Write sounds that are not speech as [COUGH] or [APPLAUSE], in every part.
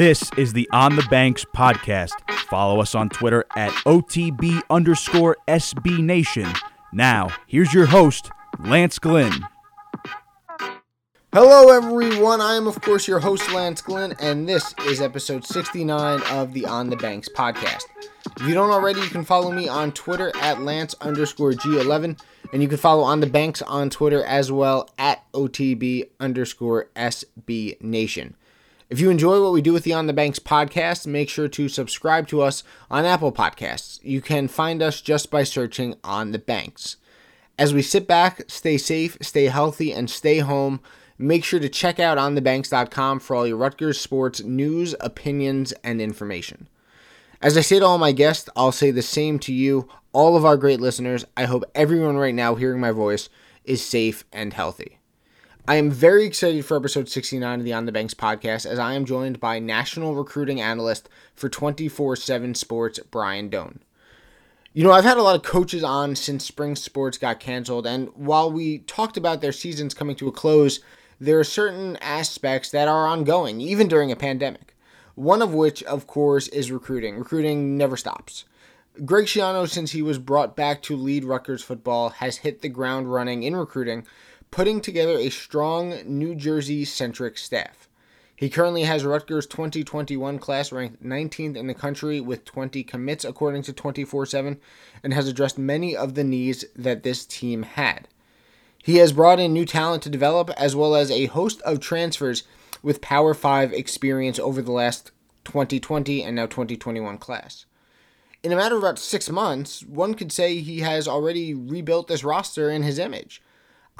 This is the On the Banks podcast. Follow us on Twitter at OTB underscore SB Nation. Now, here's your host, Lance Glynn. Hello, everyone. I am, of course, your host, Lance Glynn, and this is episode 69 of the On the Banks podcast. If you don't already, you can follow me on Twitter at Lance underscore G11, and you can follow On the Banks on Twitter as well at OTB underscore SB Nation. If you enjoy what we do with the On the Banks podcast, make sure to subscribe to us on Apple Podcasts. You can find us just by searching On the Banks. As we sit back, stay safe, stay healthy, and stay home, make sure to check out onthebanks.com for all your Rutgers sports news, opinions, and information. As I say to all my guests, I'll say the same to you, all of our great listeners. I hope everyone right now hearing my voice is safe and healthy. I am very excited for episode 69 of the On the Banks podcast as I am joined by national recruiting analyst for 24 7 Sports, Brian Dohn. You know, I've had a lot of coaches on since spring sports got canceled, and while we talked about their seasons coming to a close, there are certain aspects that are ongoing, even during a pandemic. One of which, of course, is recruiting. Recruiting never stops. Greg Schiano, since he was brought back to lead Rutgers football, has hit the ground running in recruiting, putting together a strong New Jersey centric staff. He currently has Rutgers 2021 class ranked 19th in the country with 20 commits, according to 24 7, and has addressed many of the needs that this team had. He has brought in new talent to develop, as well as a host of transfers with Power 5 experience over the last 2020 and now 2021 class. In a matter of about six months, one could say he has already rebuilt this roster in his image.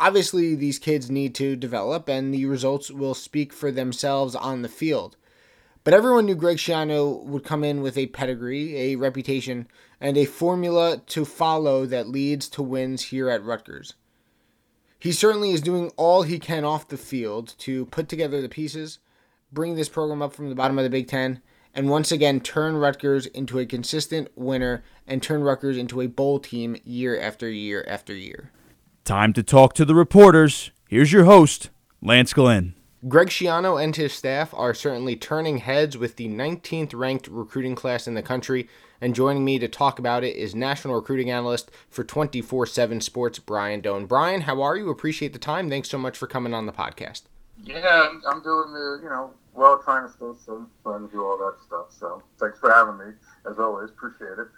Obviously, these kids need to develop, and the results will speak for themselves on the field. But everyone knew Greg Schiano would come in with a pedigree, a reputation, and a formula to follow that leads to wins here at Rutgers. He certainly is doing all he can off the field to put together the pieces, bring this program up from the bottom of the Big Ten, and once again turn Rutgers into a consistent winner and turn Rutgers into a bowl team year after year after year. Time to talk to the reporters. Here's your host, Lance Glynn. Greg Schiano and his staff are certainly turning heads with the 19th ranked recruiting class in the country. And joining me to talk about it is national recruiting analyst for 24 7 Sports, Brian Dohn. Brian, how are you? Appreciate the time. Thanks so much for coming on the podcast. Yeah, I'm doing the, you know, well, trying to stay safe, trying to do all that stuff. So thanks for having me, as always. Appreciate it.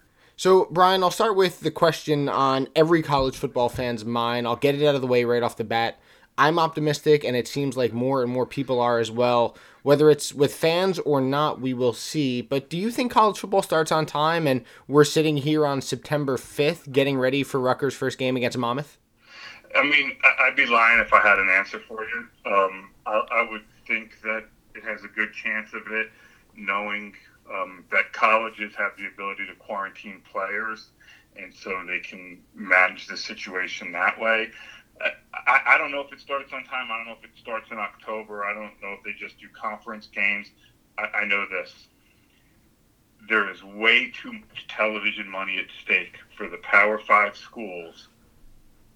So, Brian, I'll start with the question on every college football fan's mind. I'll get it out of the way right off the bat. I'm optimistic, and it seems like more and more people are as well. Whether it's with fans or not, we will see. But do you think college football starts on time and we're sitting here on September 5th getting ready for Rutgers' first game against Monmouth? I mean, I'd be lying if I had an answer for you. Um, I, I would think that it has a good chance of it, knowing um, that colleges have the ability to quarantine players, and so they can manage the situation that way. I, I don't know if it starts on time. I don't know if it starts in October. I don't know if they just do conference games. I, I know this. There is way too much television money at stake for the Power Five schools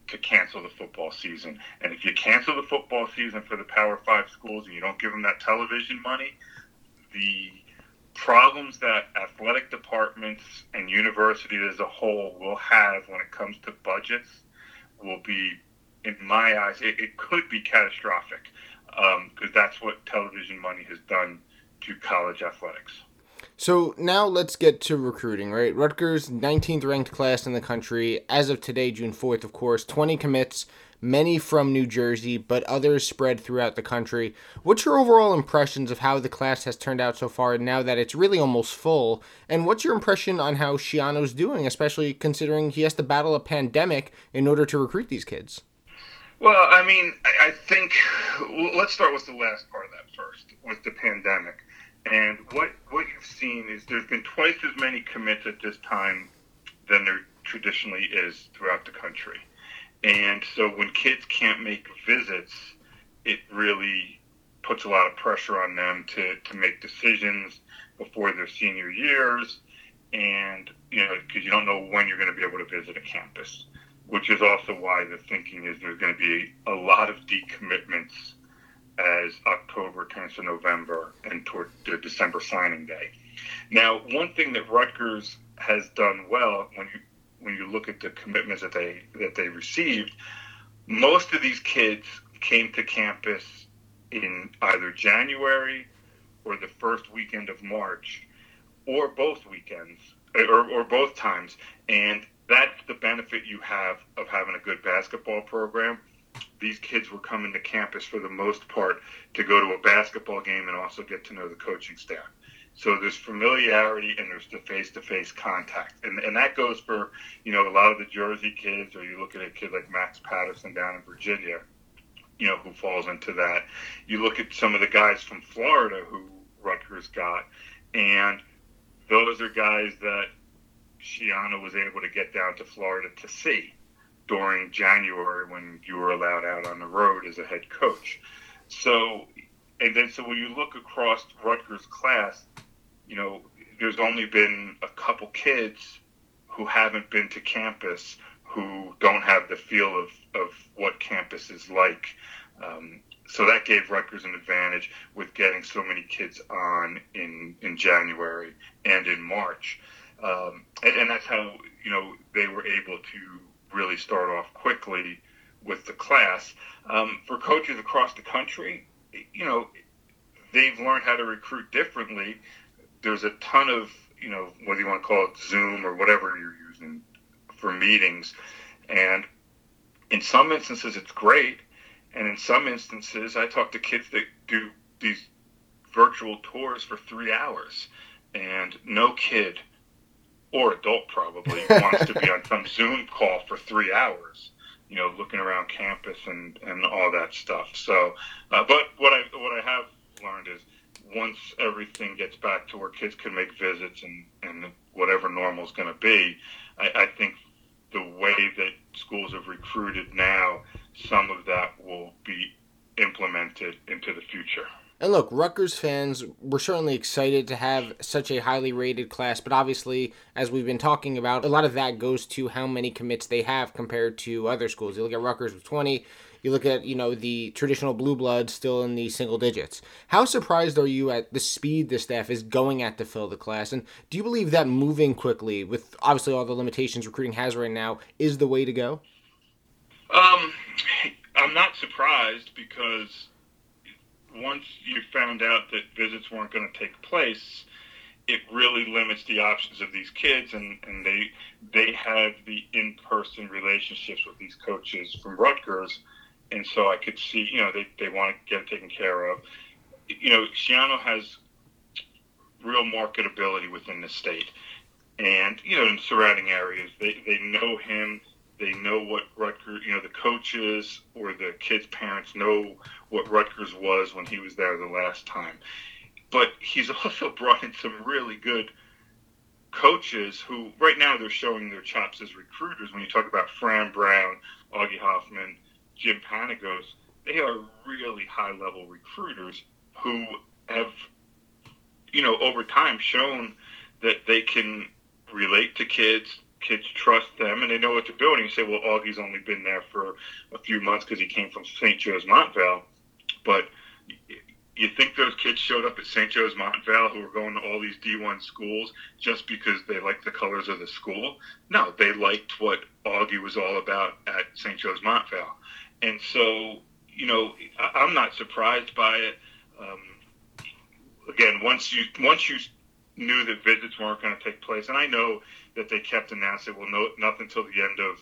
to cancel the football season. And if you cancel the football season for the Power Five schools and you don't give them that television money, the problems that athletic departments and universities as a whole will have when it comes to budgets will be, in my eyes, it, it could be catastrophic because um, that's what television money has done to college athletics. So now let's get to recruiting, right? Rutgers, 19th ranked class in the country. As of today, June 4th, of course, 20 commits, many from New Jersey, but others spread throughout the country. What's your overall impressions of how the class has turned out so far now that it's really almost full? And what's your impression on how Schiano's doing, especially considering he has to battle a pandemic in order to recruit these kids? Well, I mean, I think let's start with the last part of that first, with the pandemic. And what what you've seen is there's been twice as many commits at this time than there traditionally is throughout the country. And so when kids can't make visits, it really puts a lot of pressure on them to, to make decisions before their senior years. And, you know, because you don't know when you're going to be able to visit a campus, which is also why the thinking is there's going to be a lot of decommitments as October turns to November and toward the December signing day. Now, one thing that Rutgers has done well when you when you look at the commitments that they that they received, most of these kids came to campus in either January or the first weekend of March, or both weekends, or, or both times, and that's the benefit you have of having a good basketball program. These kids were coming to campus for the most part to go to a basketball game and also get to know the coaching staff. So there's familiarity and there's the face-to-face contact, and and that goes for you know a lot of the Jersey kids, or you look at a kid like Max Patterson down in Virginia, you know who falls into that. You look at some of the guys from Florida who Rutgers got, and those are guys that Schiano was able to get down to Florida to see during January when you were allowed out on the road as a head coach. So, and then so when you look across Rutgers' class, you know, there's only been a couple kids who haven't been to campus who don't have the feel of, of what campus is like. Um, so that gave Rutgers an advantage with getting so many kids on in, in January and in March. Um, and, and that's how, you know, they were able to really start off quickly with the class. Um, for coaches across the country, you know, they've learned how to recruit differently there's a ton of you know whether you want to call it Zoom or whatever you're using for meetings, and in some instances it's great, and in some instances I talk to kids that do these virtual tours for three hours, and no kid or adult probably [LAUGHS] wants to be on some Zoom call for three hours you know, looking around campus and, and all that stuff. So, uh, but what I what I have learned is once everything gets back to where kids can make visits and, and whatever normal is going to be, I, I think the way that schools have recruited now, some of that will be implemented into the future. And look, Rutgers fans were certainly excited to have such a highly rated class, but obviously, as we've been talking about, a lot of that goes to how many commits they have compared to other schools. You look at Rutgers with 20, you look at, you know, the traditional blue blood still in the single digits. How surprised are you at the speed the staff is going at to fill the class? And do you believe that moving quickly, with obviously all the limitations recruiting has right now, is the way to go? Um, I'm not surprised because once you found out that visits weren't going to take place, it really limits the options of these kids, and, and they they have the in person relationships with these coaches from Rutgers and so I could see, you know, they, they want to get it taken care of. You know, Schiano has real marketability within the state, and you know, in surrounding areas, they they know him. They know what Rutgers, you know, the coaches or the kids' parents know what Rutgers was when he was there the last time. But he's [LAUGHS] also brought in some really good coaches who, right now, they're showing their chops as recruiters. When you talk about Fran Brown, Augie Hoffman, Jim Panagos, they are really high level recruiters who have, you know, over time shown that they can relate to kids. Kids trust them and they know what to do. And you say, well, Augie's only been there for a few months because he came from St. Joe's Montvale. But you think those kids showed up at St. Joe's Montvale who were going to all these D1 schools just because they liked the colors of the school? No, they liked what Augie was all about at St. Joe's Montvale and so you know I'm not surprised by it. Um, again, once you once you knew that visits weren't going to take place, and I know that they kept announcing, well, no, nothing till the end of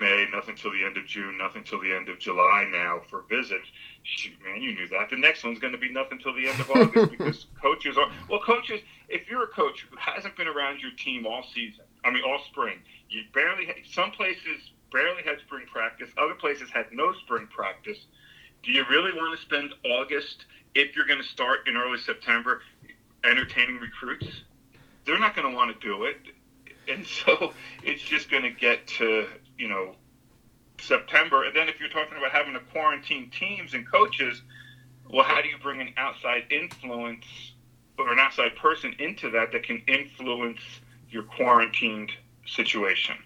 May, nothing till the end of June, nothing till the end of July now for visits. Shoot, man, you knew that. The next one's going to be nothing till the end of August [LAUGHS] because coaches are well. Coaches, if you're a coach who hasn't been around your team all season, I mean all spring, you barely. Some places barely had spring practice. Other places had no spring practice. Do you really want to spend August if you're going to start in early September entertaining recruits? They're not going to want to do it. And [LAUGHS] so it's just going to get to, you know, September. And then if you're talking about having to quarantine teams and coaches, well, how do you bring an outside influence or an outside person into that that can influence your quarantined situation?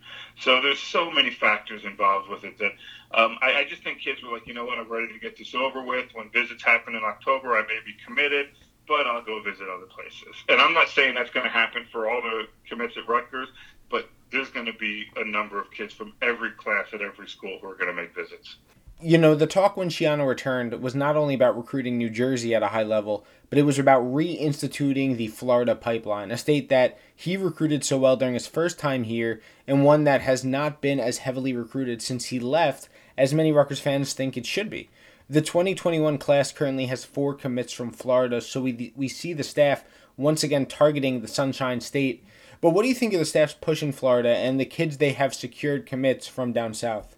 So there's so many factors involved with it that um, I, I just think kids were like, you know what, I'm ready to get this over with. When visits happen in October, I may be committed, but I'll go visit other places. And I'm not saying that's going to happen for all the commits at Rutgers, but there's going to be a number of kids from every class at every school who are going to make visits. You know, the talk when Schiano returned was not only about recruiting New Jersey at a high level, but it was about reinstituting the Florida pipeline, a state that he recruited so well during his first time here, and one that has not been as heavily recruited since he left as many Rutgers fans think it should be. The 2021 class currently has four commits from Florida, so we, we see the staff once again targeting the Sunshine State. But what do you think of the staff's push in Florida and the kids they have secured commits from down south?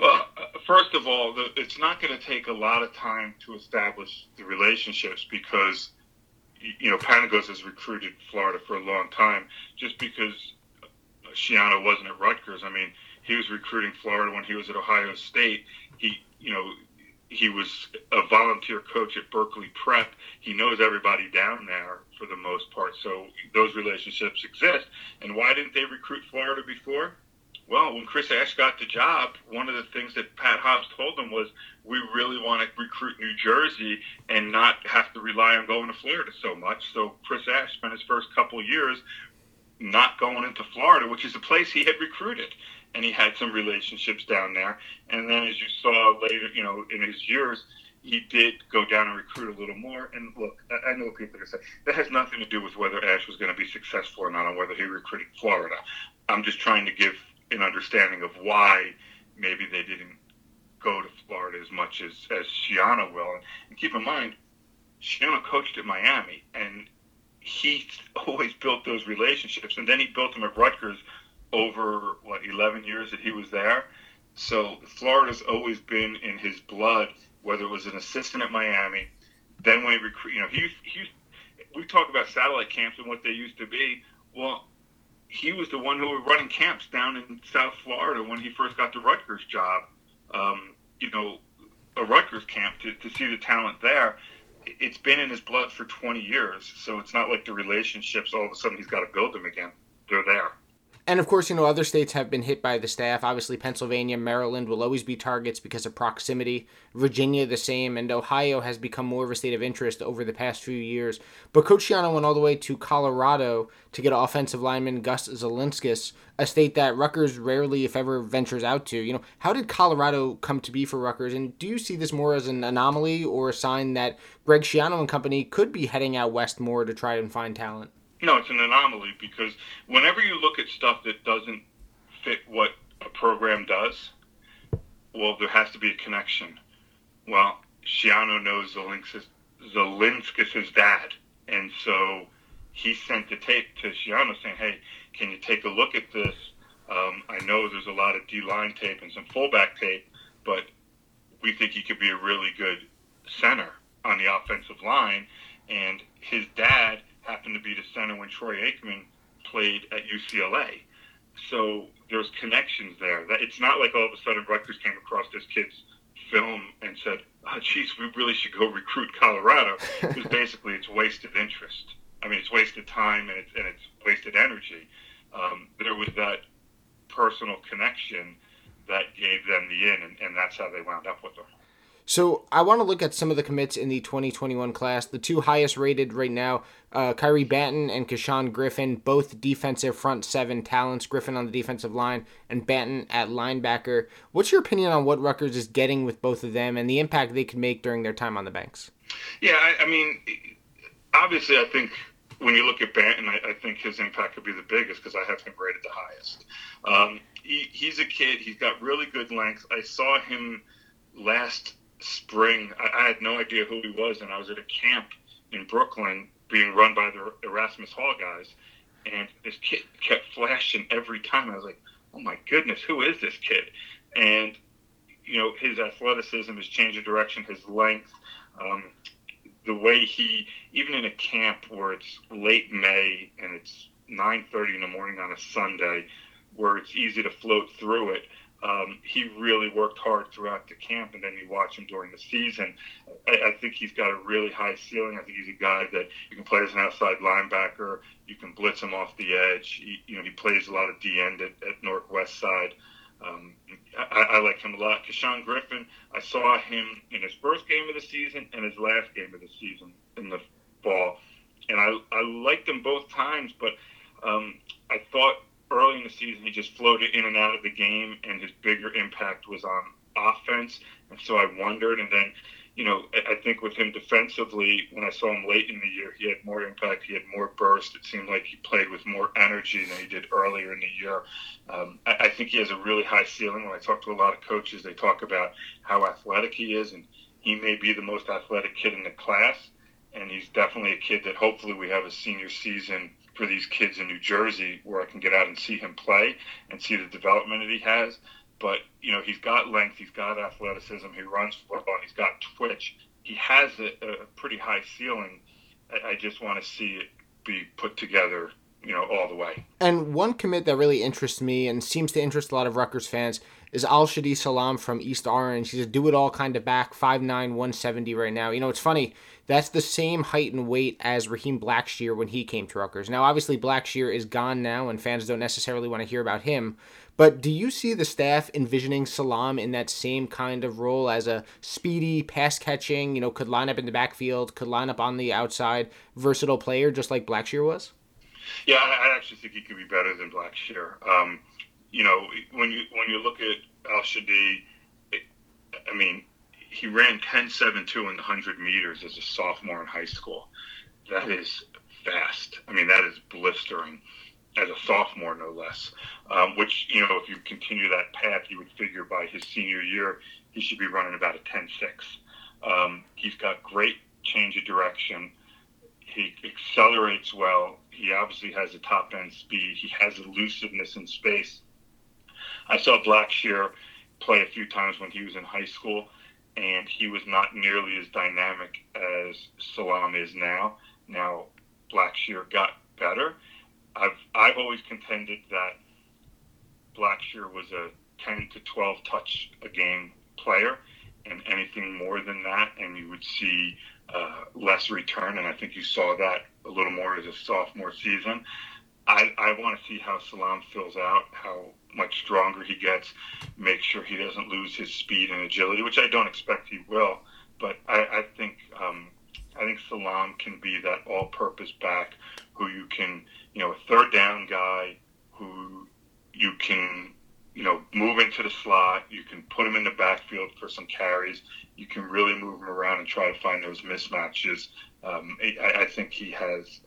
Well, first of all, the, it's not going to take a lot of time to establish the relationships because, you know, Panagos has recruited Florida for a long time. Just because Schiano wasn't at Rutgers, I mean, he was recruiting Florida when he was at Ohio State. He, you know, he was a volunteer coach at Berkeley Prep. He knows everybody down there for the most part. So those relationships exist. And why didn't they recruit Florida before? Well, when Chris Ash got the job, one of the things that Pat Hobbs told him was, we really want to recruit New Jersey and not have to rely on going to Florida so much. So Chris Ash spent his first couple years not going into Florida, which is a place he had recruited. And he had some relationships down there. And then, as you saw later, you know, in his years, he did go down and recruit a little more. And look, I know people are going to say that has nothing to do with whether Ash was going to be successful or not, on whether he recruited Florida. I'm just trying to give an understanding of why maybe they didn't go to Florida as much as as Schiano will. And, and keep in mind, Schiano coached at Miami, and he [LAUGHS] always built those relationships. And then he built them at Rutgers over what 11 years that he was there. So Florida's always been in his blood, whether it was an assistant at Miami, then when he recruit, you know, he he. We talk about satellite camps and what they used to be. Well, he was the one who was running camps down in South Florida when he first got the Rutgers job. Um, you know, a Rutgers camp to, to see the talent there. It's been in his blood for 20 years, so it's not like the relationships all of a sudden he's got to build them again. They're there. And of course, you know, other states have been hit by the staff. Obviously, Pennsylvania, Maryland will always be targets because of proximity. Virginia, the same. And Ohio has become more of a state of interest over the past few years. But Coach Schiano went all the way to Colorado to get offensive lineman Gus Zilinskas, a state that Rutgers rarely, if ever, ventures out to. You know, how did Colorado come to be for Rutgers? And do you see this more as an anomaly or a sign that Greg Schiano and company could be heading out west more to try and find talent? No, it's an anomaly because whenever you look at stuff that doesn't fit what a program does, well, there has to be a connection. Well, Schiano knows Zilinskas' dad, and so he sent the tape to Schiano saying, "Hey, can you take a look at this? Um, I know there's a lot of D line tape and some fullback tape, but we think he could be a really good center on the offensive line." And his dad happened to be the center when Troy Aikman played at UCLA. So there's connections there. That it's not like all of a sudden Rutgers came across this kid's film and said, "Oh, geez, we really should go recruit Colorado," [LAUGHS] because basically it's wasted interest. I mean, it's wasted time and it's and it's wasted energy. Um, there was that personal connection that gave them the in, and, and that's how they wound up with them. So I want to look at some of the commits in the 2021 class. The two highest rated right now, uh, Kyrie Banton and Kashawn Griffin, both defensive front seven talents. Griffin on the defensive line and Banton at linebacker. What's your opinion on what Rutgers is getting with both of them and the impact they could make during their time on the banks? Yeah, I, I mean, obviously, I think when you look at Banton, I, I think his impact could be the biggest because I have him rated the highest. Um, he, he's a kid. He's got really good length. I saw him last spring. I, I had no idea who he was, and I was at a camp in Brooklyn being run by the Erasmus Hall guys, and this kid kept flashing every time. I was like, "Oh my goodness, who is this kid?" And you know, his athleticism, his change of direction, his length, um, the way he, even in a camp where it's late May and it's 9:30 in the morning on a Sunday, where it's easy to float through it. Um, he really worked hard throughout the camp, and then you watch him during the season. I, I think he's got a really high ceiling. I think he's a guy that you can play as an outside linebacker. You can blitz him off the edge. He, you know, he plays a lot of D end at, at Northwest side. Um, I, I like him a lot. Kashawn Griffin, I saw him in his first game of the season and his last game of the season in the fall, and I I liked them both times, but um, I thought early in the season he just floated in and out of the game, and his bigger impact was on offense, and so I wondered, and then you know, I think with him defensively, when I saw him late in the year, he had more impact. He had more burst. It seemed like he played with more energy than he did earlier in the year. Um, I, I think he has a really high ceiling. When I talk to a lot of coaches, they talk about how athletic he is, and he may be the most athletic kid in the class. And he's definitely a kid that hopefully we have a senior season for these kids in New Jersey where I can get out and see him play and see the development that he has but you know he's got length, he's got athleticism, he runs well, and he's got twitch. He has a, a pretty high ceiling. I, I just want to see it be put together, you know, all the way. And one commit that really interests me and seems to interest a lot of Rutgers fans is Al-Shadi Salaam from East Orange. He's a do-it-all kind of back, 5'9", 170 right now. You know, it's funny. That's the same height and weight as Raheem Blackshear when he came to Rutgers. Now, obviously, Blackshear is gone now, and fans don't necessarily want to hear about him. But do you see the staff envisioning Salaam in that same kind of role as a speedy, pass catching, you know, could line up in the backfield, could line up on the outside, versatile player, just like Blackshear was? Yeah, I actually think he could be better than Blackshear. Um, you know, when you when you look at Al-Shadi, I mean, he ran 10.72 in the 100 meters as a sophomore in high school. That is fast. I mean, that is blistering as a sophomore, no less. Um, which you know, if you continue that path, you would figure by his senior year he should be running about a 10-6. Um, he's got great change of direction. He accelerates well. He obviously has a top end speed. He has elusiveness in space. I saw Blackshear play a few times when he was in high school, and he was not nearly as dynamic as Salaam is now. Now, Blackshear got better I've I've always contended that Blackshear was a 10 to 12 touch a game player, and anything more than that, and you would see uh, less return. And I think you saw that a little more as a sophomore season. I, I want to see how Salaam fills out, how much stronger he gets, make sure he doesn't lose his speed and agility, which I don't expect he will. But I, I think um, I think Salaam can be that all-purpose back who you can you know, a third down guy who you can, you know, move into the slot. You can put him in the backfield for some carries. You can really move him around and try to find those mismatches. Um, I, I think he has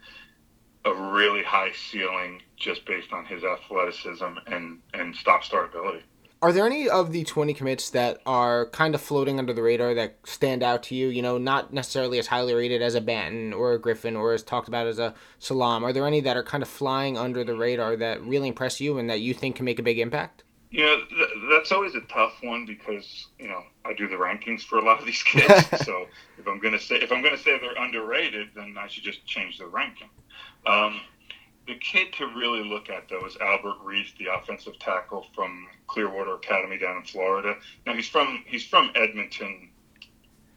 a really high ceiling just based on his athleticism and, and stop start ability. Are there any of the 20 commits that are kind of floating under the radar that stand out to you? You know, not necessarily as highly rated as a Banton or a Griffin or as talked about as a Salaam. Are there any that are kind of flying under the radar that really impress you and that you think can make a big impact? You know, th- that's always a tough one because you know I do the rankings for a lot of these [LAUGHS] kids. so if I'm gonna say if I'm gonna say they're underrated, then I should just change the ranking. Um, the kid to really look at though is Albert Reese, the offensive tackle from Clearwater Academy down in Florida. Now he's from he's from Edmonton,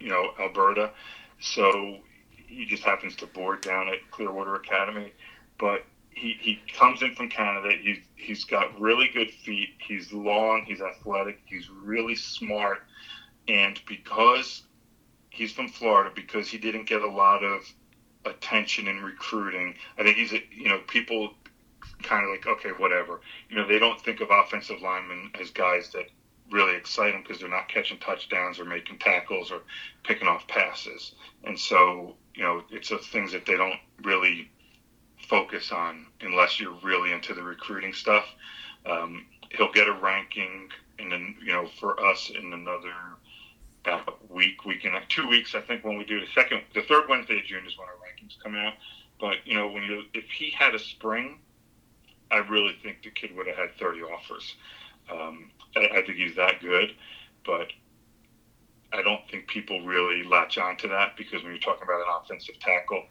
you know, Alberta, so he just happens to board down at Clearwater Academy. But he, he comes in from Canada. He's he's got really good feet. He's long. He's athletic. He's really smart. And because he's from Florida, because he didn't get a lot of attention in recruiting. I think he's, a, you know, people kind of like, okay, whatever. You know, they don't think of offensive linemen as guys that really excite them because they're not catching touchdowns or making tackles or picking off passes. And so, you know, it's the things that they don't really focus on unless you're really into the recruiting stuff. Um, he'll get a ranking, and then you know, for us in another about week, week and two weeks, I think, when we do the second, the third Wednesday of June is when our rankings come out. But you know, when you if he had a spring, I really think the kid would have had 30 offers. Um, I, I think he's that good, but I don't think people really latch onto that because when you're talking about an offensive tackle,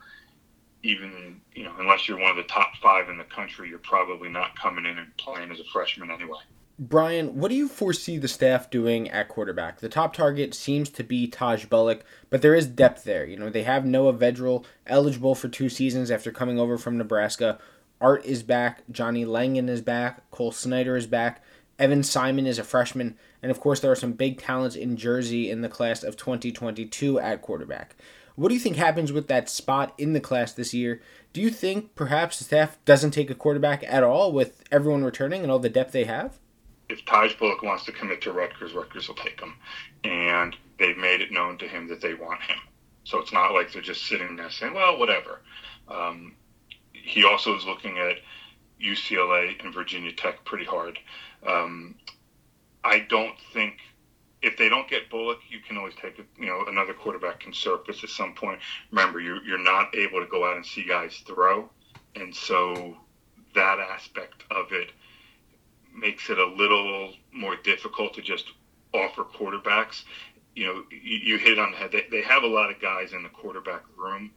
even you know, unless you're one of the top five in the country, you're probably not coming in and playing as a freshman anyway. Brian, what do you foresee the staff doing at quarterback? The top target seems to be Taj Bullock, but there is depth there. You know, they have Noah Vedral eligible for two seasons after coming over from Nebraska. Art is back, Johnny Langan is back, Cole Snyder is back, Evan Simon is a freshman, and of course there are some big talents in Jersey in the class of 2022 at quarterback. What do you think happens with that spot in the class this year? Do you think perhaps the staff doesn't take a quarterback at all with everyone returning and all the depth they have? if Taj Bullock wants to commit to Rutgers, Rutgers will take him. And they've made it known to him that they want him. So it's not like they're just sitting there saying, well, whatever. Um, he also is looking at UCLA and Virginia Tech pretty hard. Um, I don't think if they don't get Bullock, you can always take you know another quarterback can surface at some point. Remember, you're you're not able to go out and see guys throw, and so that aspect of it makes it a little more difficult to just offer quarterbacks. You know, you, you hit on the head. They, they have a lot of guys in the quarterback room.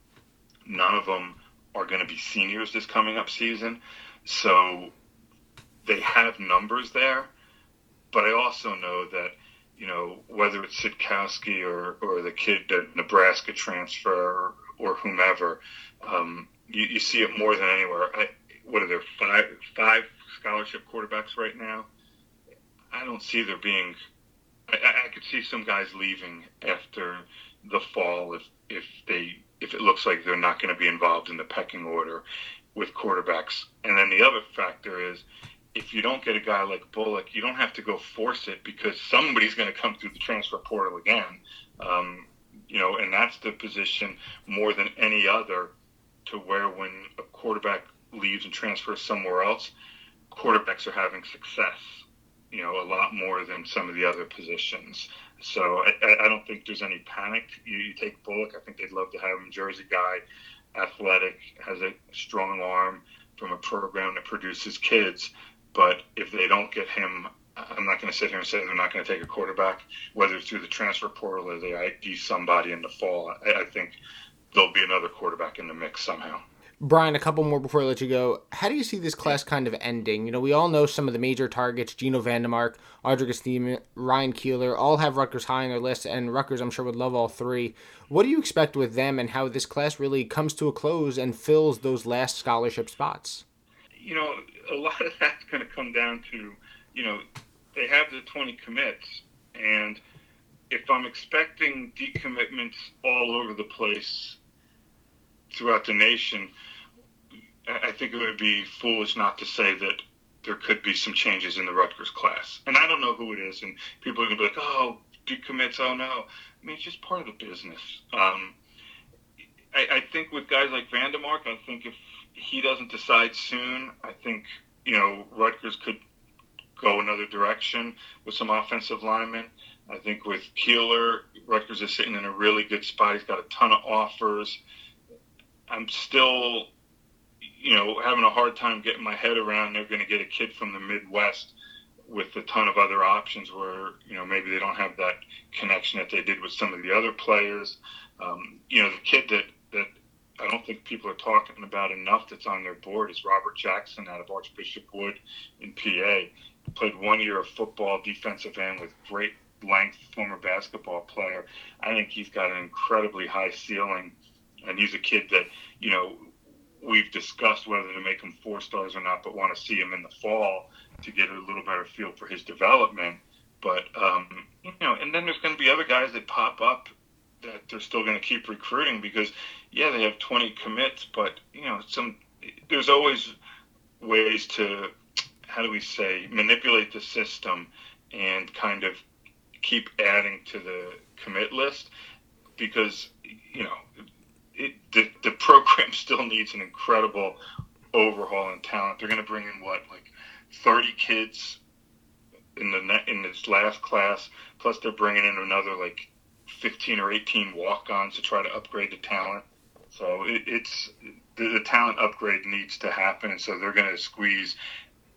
None of them are going to be seniors this coming up season. So they have numbers there. But I also know that, you know, whether it's Sitkowski or, or the kid, the Nebraska transfer or, or whomever, um, you, you see it more than anywhere. I, what are there, five, five scholarship quarterbacks right now. I don't see there being. I, I could see some guys leaving after the fall if if they if it looks like they're not going to be involved in the pecking order with quarterbacks. And then the other factor is if you don't get a guy like Bullock, you don't have to go force it because somebody's going to come through the transfer portal again. Um, you know, and that's the position more than any other to where when a quarterback leaves and transfers somewhere else, quarterbacks are having success, you know, a lot more than some of the other positions. So I, I don't think there's any panic. You, you take Bullock, I think they'd love to have him. Jersey guy, athletic, has a strong arm from a program that produces kids. But if they don't get him, I'm not going to sit here and say they're not going to take a quarterback, whether it's through the transfer portal or they ID somebody in the fall. I, I think there'll be another quarterback in the mix somehow. Brian, a couple more before I let you go. How do you see this class kind of ending? You know, we all know some of the major targets: Gino Vandemark, Audric Estimé, Ryan Keeler, all have Rutgers high on their list, and Rutgers, I'm sure, would love all three. What do you expect with them, and how this class really comes to a close and fills those last scholarship spots? You know, a lot of that's going to come down to, you know, they have the 20 commits, and if I'm expecting decommitments all over the place throughout the nation I think it would be foolish not to say that there could be some changes in the Rutgers class. And I don't know who it is, and people are going to be like, oh, decommits, oh no. I mean, it's just part of the business. Um, I, I think with guys like Vandemark, I think if he doesn't decide soon, I think, you know, Rutgers could go another direction with some offensive linemen. I think with Keeler, Rutgers is sitting in a really good spot. He's got a ton of offers. I'm still you know, having a hard time getting my head around they're going to get a kid from the Midwest with a ton of other options where, you know, maybe they don't have that connection that they did with some of the other players. Um, you know, the kid that, that I don't think people are talking about enough that's on their board is Robert Jackson out of Archbishop Wood in PA. Played one year of football, defensive end with great length, former basketball player. I think he's got an incredibly high ceiling, and he's a kid that you know we've discussed whether to make him four stars or not, but want to see him in the fall to get a little better feel for his development. But um, you know, and then there's going to be other guys that pop up that they're still going to keep recruiting because yeah, they have 20 commits, but you know, some there's always ways to how do we say manipulate the system and kind of keep adding to the commit list because you know it, the, the [LAUGHS] program still needs an incredible overhaul and talent. They're going to bring in what like 30 kids in the in this last class, plus they're bringing in another like 15 or 18 walk-ons to try to upgrade the talent. So it, it's the, the talent upgrade needs to happen, so they're going to squeeze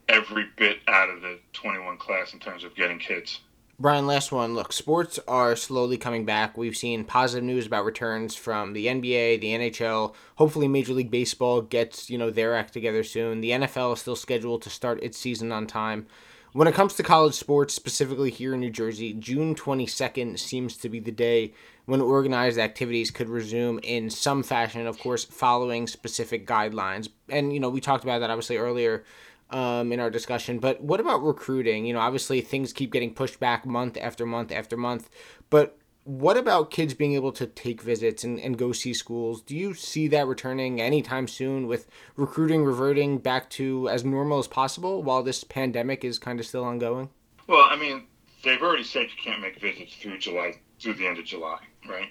every bit out of the 21 class in terms of getting kids. Brian, last one. Look, sports are slowly coming back. We've seen positive news about returns from the NBA, the NHL. Hopefully, Major League Baseball gets you know their act together soon. The NFL is still scheduled to start its season on time. When it comes to college sports, specifically here in New Jersey, June 22nd seems to be the day when organized activities could resume in some fashion, of course, following specific guidelines. And, you know, we talked about that obviously earlier um, in our discussion. But what about recruiting? You know, obviously things keep getting pushed back month after month after month. But what about kids being able to take visits and, and go see schools? Do you see that returning anytime soon with recruiting reverting back to as normal as possible while this pandemic is kind of still ongoing? Well, I mean, they've already said you can't make visits through July, through the end of July, right?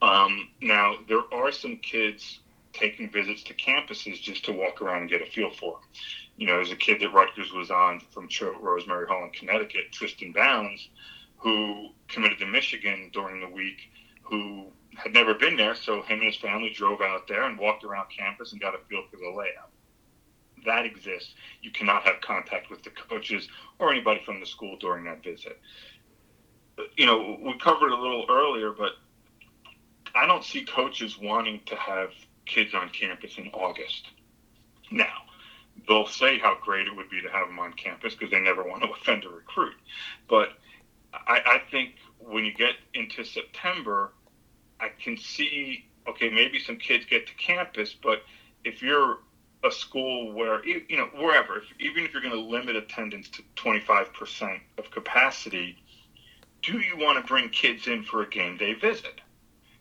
Um, now, there are some kids taking visits to campuses just to walk around and get a feel for. You know, there's a kid that Rutgers was on from Rosemary Hall in Connecticut, Tristan Bounds who committed to Michigan during the week, who had never been there. So him and his family drove out there and walked around campus and got a feel for the layout. That exists. You cannot have contact with the coaches or anybody from the school during that visit. You know, we covered a little earlier, but I don't see coaches wanting to have kids on campus in August. Now, they'll say how great it would be to have them on campus because they never want to [LAUGHS] offend a recruit. But I, I think when you get into September, I can see okay, maybe some kids get to campus, but if you're a school where you know wherever, if, even if you're going to limit attendance to 25% of capacity, do you want to bring kids in for a game day visit?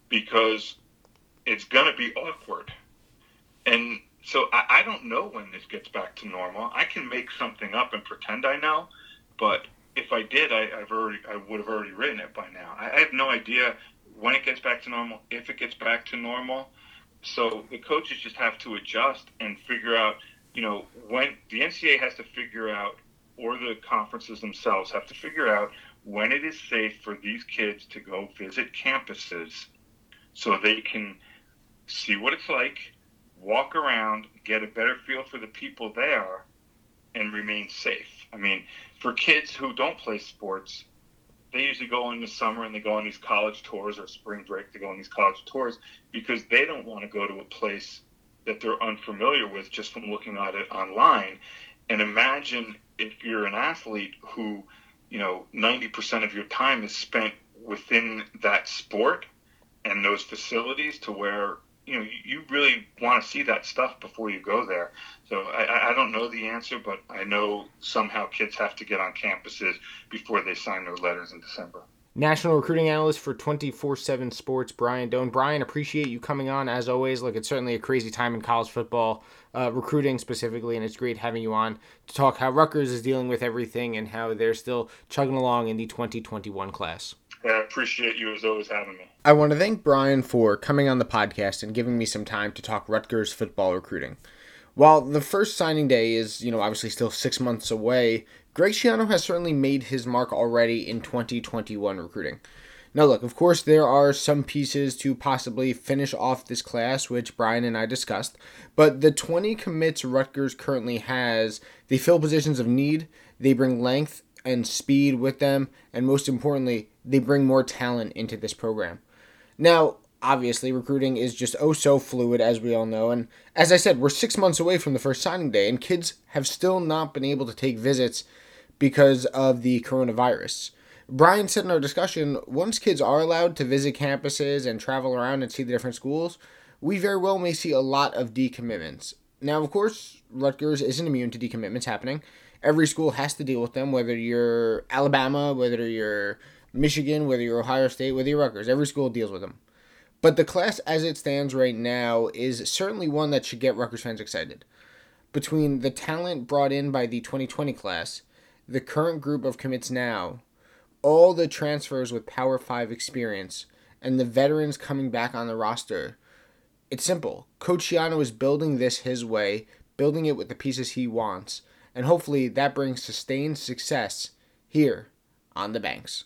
Because it's going to be awkward, and so I, I don't know when this gets back to normal. I can make something up and pretend I know, but if I did, I, have already I would have already written it by now. I, I have no idea when it gets back to normal, if it gets back to normal. So the coaches just have to adjust and figure out, you know, when the NCAA has to figure out, or the conferences themselves have to figure out when it is safe for these kids to go visit campuses so they can see what it's like, walk around, get a better feel for the people there, and remain safe. I mean, for kids who don't play sports, they usually go in the summer and they go on these college tours or spring break. They go on these college tours because they don't want to go to a place that they're unfamiliar with just from looking at it online. And imagine if you're an athlete who, you know, 90% of your time is spent within that sport and those facilities to where you know you really want to see that stuff before you go there. So I, I don't know the answer, but I know somehow kids have to get on campuses before they sign their letters in December. National recruiting analyst for 24 7 Sports, Brian Dohn. Brian, appreciate you coming on as always. Look, it's certainly a crazy time in college football, uh, recruiting specifically, and it's great having you on to talk how Rutgers is dealing with everything and how they're still chugging along in the 2021 class. I appreciate you as always having me. I want to thank Brian for coming on the podcast and giving me some time to talk Rutgers football recruiting. While the first signing day is, you know, obviously still six months away, Greg Schiano has certainly made his mark already in 2021 recruiting. Now, look, of course, there are some pieces to possibly finish off this class, which Brian and I discussed, but the 20 commits Rutgers currently has, they fill positions of need, they bring length and speed with them, and most importantly, they bring more talent into this program. Now, obviously, recruiting is just oh so fluid, as we all know, and as I said, we're six months away from the first signing day, and kids have still not been able to take visits because of the coronavirus. Brian said in our discussion, once kids are allowed to visit campuses and travel around and see the different schools, we very well may see a lot of decommitments. Now, of course, Rutgers isn't immune to decommitments happening, every school has to deal with them, whether you're Alabama, whether you're Michigan, whether you're Ohio State, whether you're Rutgers. Every school deals with them. But the class as it stands right now is certainly one that should get Rutgers fans excited. Between the talent brought in by the 2020 class, the current group of commits now, all the transfers with Power 5 experience, and the veterans coming back on the roster, it's simple. Coach Schiano is building this his way, building it with the pieces he wants, and hopefully that brings sustained success here on the banks.